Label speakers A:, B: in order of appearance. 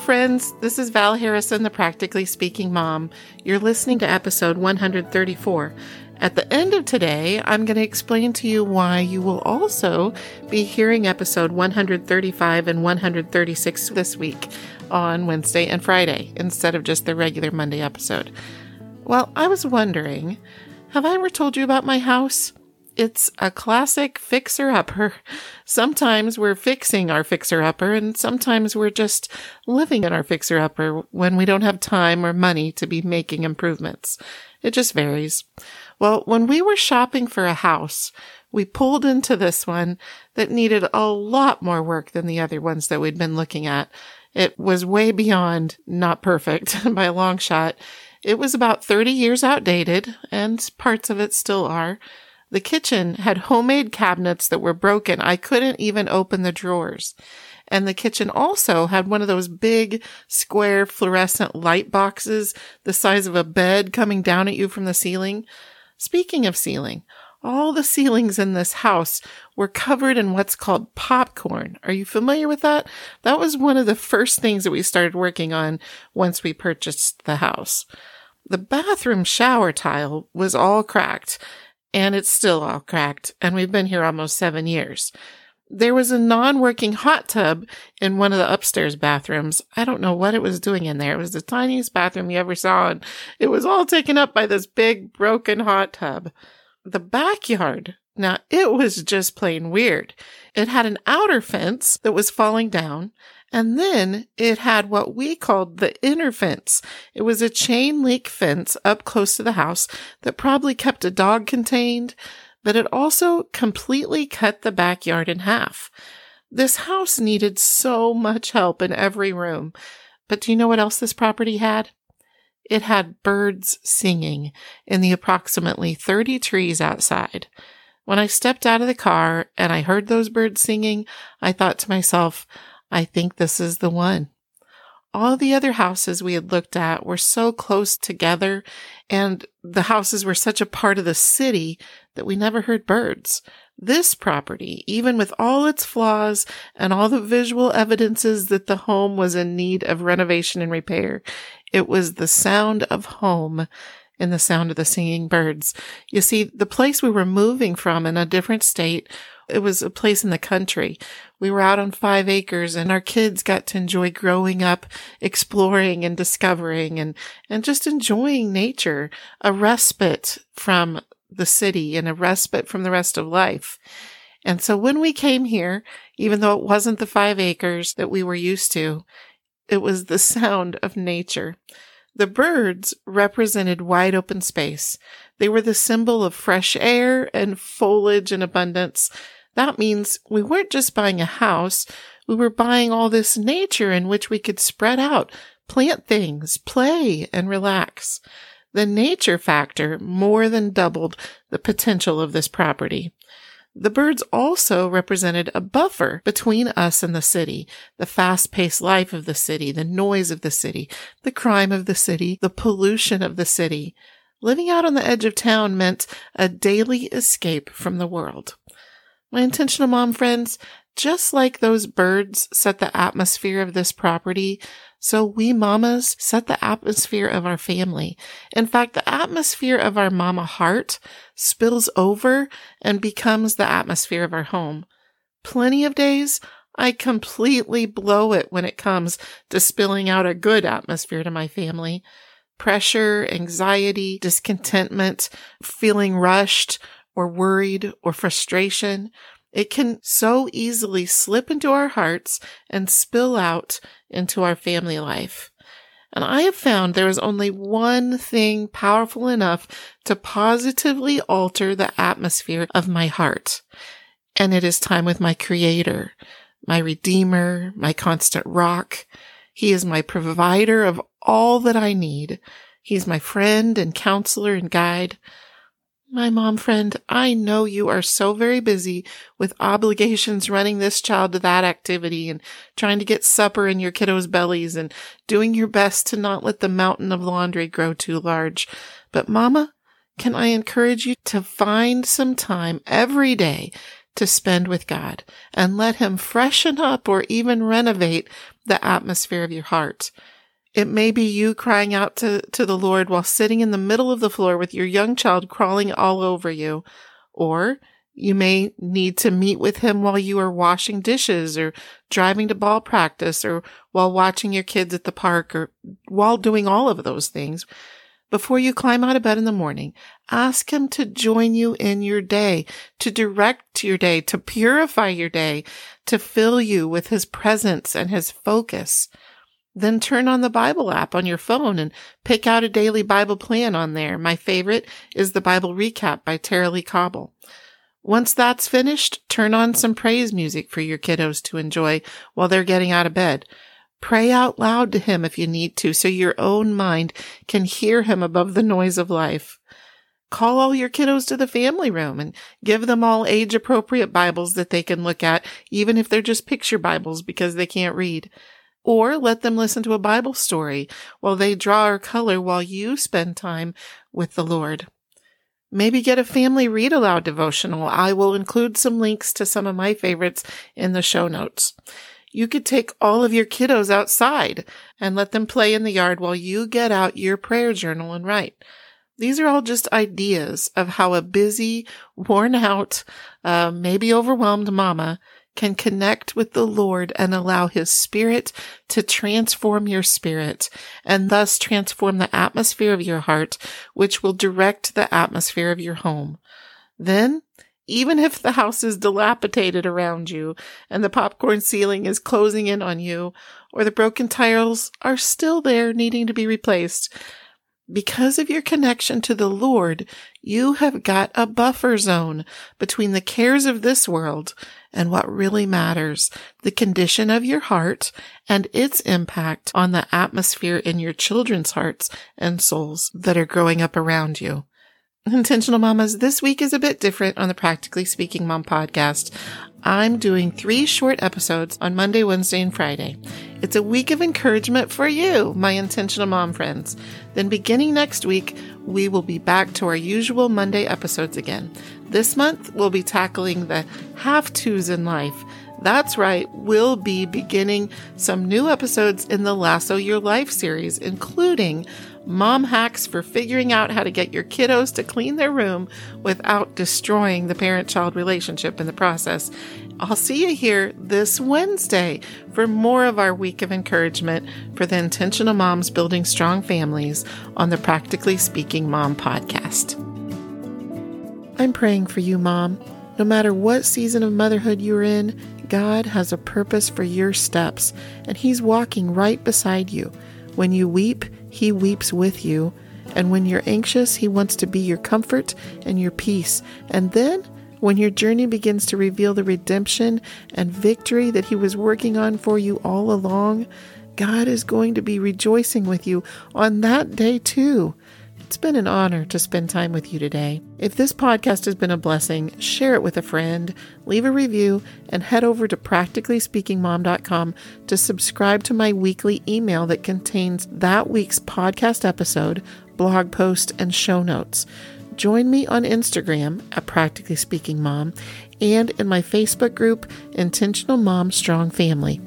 A: friends. This is Val Harrison, the Practically Speaking Mom. You're listening to episode 134. At the end of today, I'm going to explain to you why you will also be hearing episode 135 and 136 this week on Wednesday and Friday instead of just the regular Monday episode. Well, I was wondering, have I ever told you about my house? It's a classic fixer upper. Sometimes we're fixing our fixer upper, and sometimes we're just living in our fixer upper when we don't have time or money to be making improvements. It just varies. Well, when we were shopping for a house, we pulled into this one that needed a lot more work than the other ones that we'd been looking at. It was way beyond not perfect by a long shot. It was about 30 years outdated, and parts of it still are. The kitchen had homemade cabinets that were broken. I couldn't even open the drawers. And the kitchen also had one of those big square fluorescent light boxes the size of a bed coming down at you from the ceiling. Speaking of ceiling, all the ceilings in this house were covered in what's called popcorn. Are you familiar with that? That was one of the first things that we started working on once we purchased the house. The bathroom shower tile was all cracked and it's still all cracked, and we've been here almost seven years. There was a non-working hot tub in one of the upstairs bathrooms. I don't know what it was doing in there. It was the tiniest bathroom you ever saw, and it was all taken up by this big broken hot tub. The backyard, now it was just plain weird. It had an outer fence that was falling down, and then it had what we called the inner fence. It was a chain link fence up close to the house that probably kept a dog contained, but it also completely cut the backyard in half. This house needed so much help in every room. But do you know what else this property had? It had birds singing in the approximately 30 trees outside. When I stepped out of the car and I heard those birds singing, I thought to myself, I think this is the one. All the other houses we had looked at were so close together and the houses were such a part of the city that we never heard birds. This property, even with all its flaws and all the visual evidences that the home was in need of renovation and repair, it was the sound of home and the sound of the singing birds. You see, the place we were moving from in a different state it was a place in the country. We were out on five acres and our kids got to enjoy growing up, exploring and discovering and, and just enjoying nature, a respite from the city and a respite from the rest of life. And so when we came here, even though it wasn't the five acres that we were used to, it was the sound of nature. The birds represented wide open space. They were the symbol of fresh air and foliage and abundance. That means we weren't just buying a house, we were buying all this nature in which we could spread out, plant things, play, and relax. The nature factor more than doubled the potential of this property. The birds also represented a buffer between us and the city, the fast paced life of the city, the noise of the city, the crime of the city, the pollution of the city. Living out on the edge of town meant a daily escape from the world. My intentional mom friends, just like those birds set the atmosphere of this property, so we mamas set the atmosphere of our family. In fact, the atmosphere of our mama heart spills over and becomes the atmosphere of our home. Plenty of days, I completely blow it when it comes to spilling out a good atmosphere to my family. Pressure, anxiety, discontentment, feeling rushed, or worried or frustration, it can so easily slip into our hearts and spill out into our family life. And I have found there is only one thing powerful enough to positively alter the atmosphere of my heart. And it is time with my creator, my redeemer, my constant rock. He is my provider of all that I need. He's my friend and counselor and guide. My mom friend, I know you are so very busy with obligations running this child to that activity and trying to get supper in your kiddos' bellies and doing your best to not let the mountain of laundry grow too large. But mama, can I encourage you to find some time every day to spend with God and let Him freshen up or even renovate the atmosphere of your heart. It may be you crying out to, to the Lord while sitting in the middle of the floor with your young child crawling all over you. Or you may need to meet with him while you are washing dishes or driving to ball practice or while watching your kids at the park or while doing all of those things. Before you climb out of bed in the morning, ask him to join you in your day, to direct your day, to purify your day, to fill you with his presence and his focus. Then turn on the Bible app on your phone and pick out a daily Bible plan on there. My favorite is the Bible Recap by Tara-Leigh Cobble. Once that's finished, turn on some praise music for your kiddos to enjoy while they're getting out of bed. Pray out loud to him if you need to so your own mind can hear him above the noise of life. Call all your kiddos to the family room and give them all age appropriate Bibles that they can look at, even if they're just picture Bibles because they can't read. Or let them listen to a Bible story while they draw or color while you spend time with the Lord. Maybe get a family read aloud devotional. I will include some links to some of my favorites in the show notes. You could take all of your kiddos outside and let them play in the yard while you get out your prayer journal and write. These are all just ideas of how a busy, worn out, uh, maybe overwhelmed mama can connect with the Lord and allow His Spirit to transform your spirit and thus transform the atmosphere of your heart, which will direct the atmosphere of your home. Then, even if the house is dilapidated around you and the popcorn ceiling is closing in on you, or the broken tiles are still there needing to be replaced, because of your connection to the Lord, you have got a buffer zone between the cares of this world and what really matters, the condition of your heart and its impact on the atmosphere in your children's hearts and souls that are growing up around you. Intentional Mamas, this week is a bit different on the Practically Speaking Mom podcast. I'm doing three short episodes on Monday, Wednesday, and Friday. It's a week of encouragement for you, my intentional mom friends. Then, beginning next week, we will be back to our usual Monday episodes again. This month, we'll be tackling the have tos in life. That's right, we'll be beginning some new episodes in the Lasso Your Life series, including mom hacks for figuring out how to get your kiddos to clean their room without destroying the parent child relationship in the process. I'll see you here this Wednesday for more of our week of encouragement for the intentional moms building strong families on the Practically Speaking Mom podcast. I'm praying for you, Mom. No matter what season of motherhood you're in, God has a purpose for your steps, and He's walking right beside you. When you weep, he weeps with you. And when you're anxious, He wants to be your comfort and your peace. And then, when your journey begins to reveal the redemption and victory that He was working on for you all along, God is going to be rejoicing with you on that day too. It's been an honor to spend time with you today. If this podcast has been a blessing, share it with a friend, leave a review, and head over to practicallyspeakingmom.com to subscribe to my weekly email that contains that week's podcast episode, blog post, and show notes. Join me on Instagram at Practically Speaking Mom and in my Facebook group, Intentional Mom Strong Family.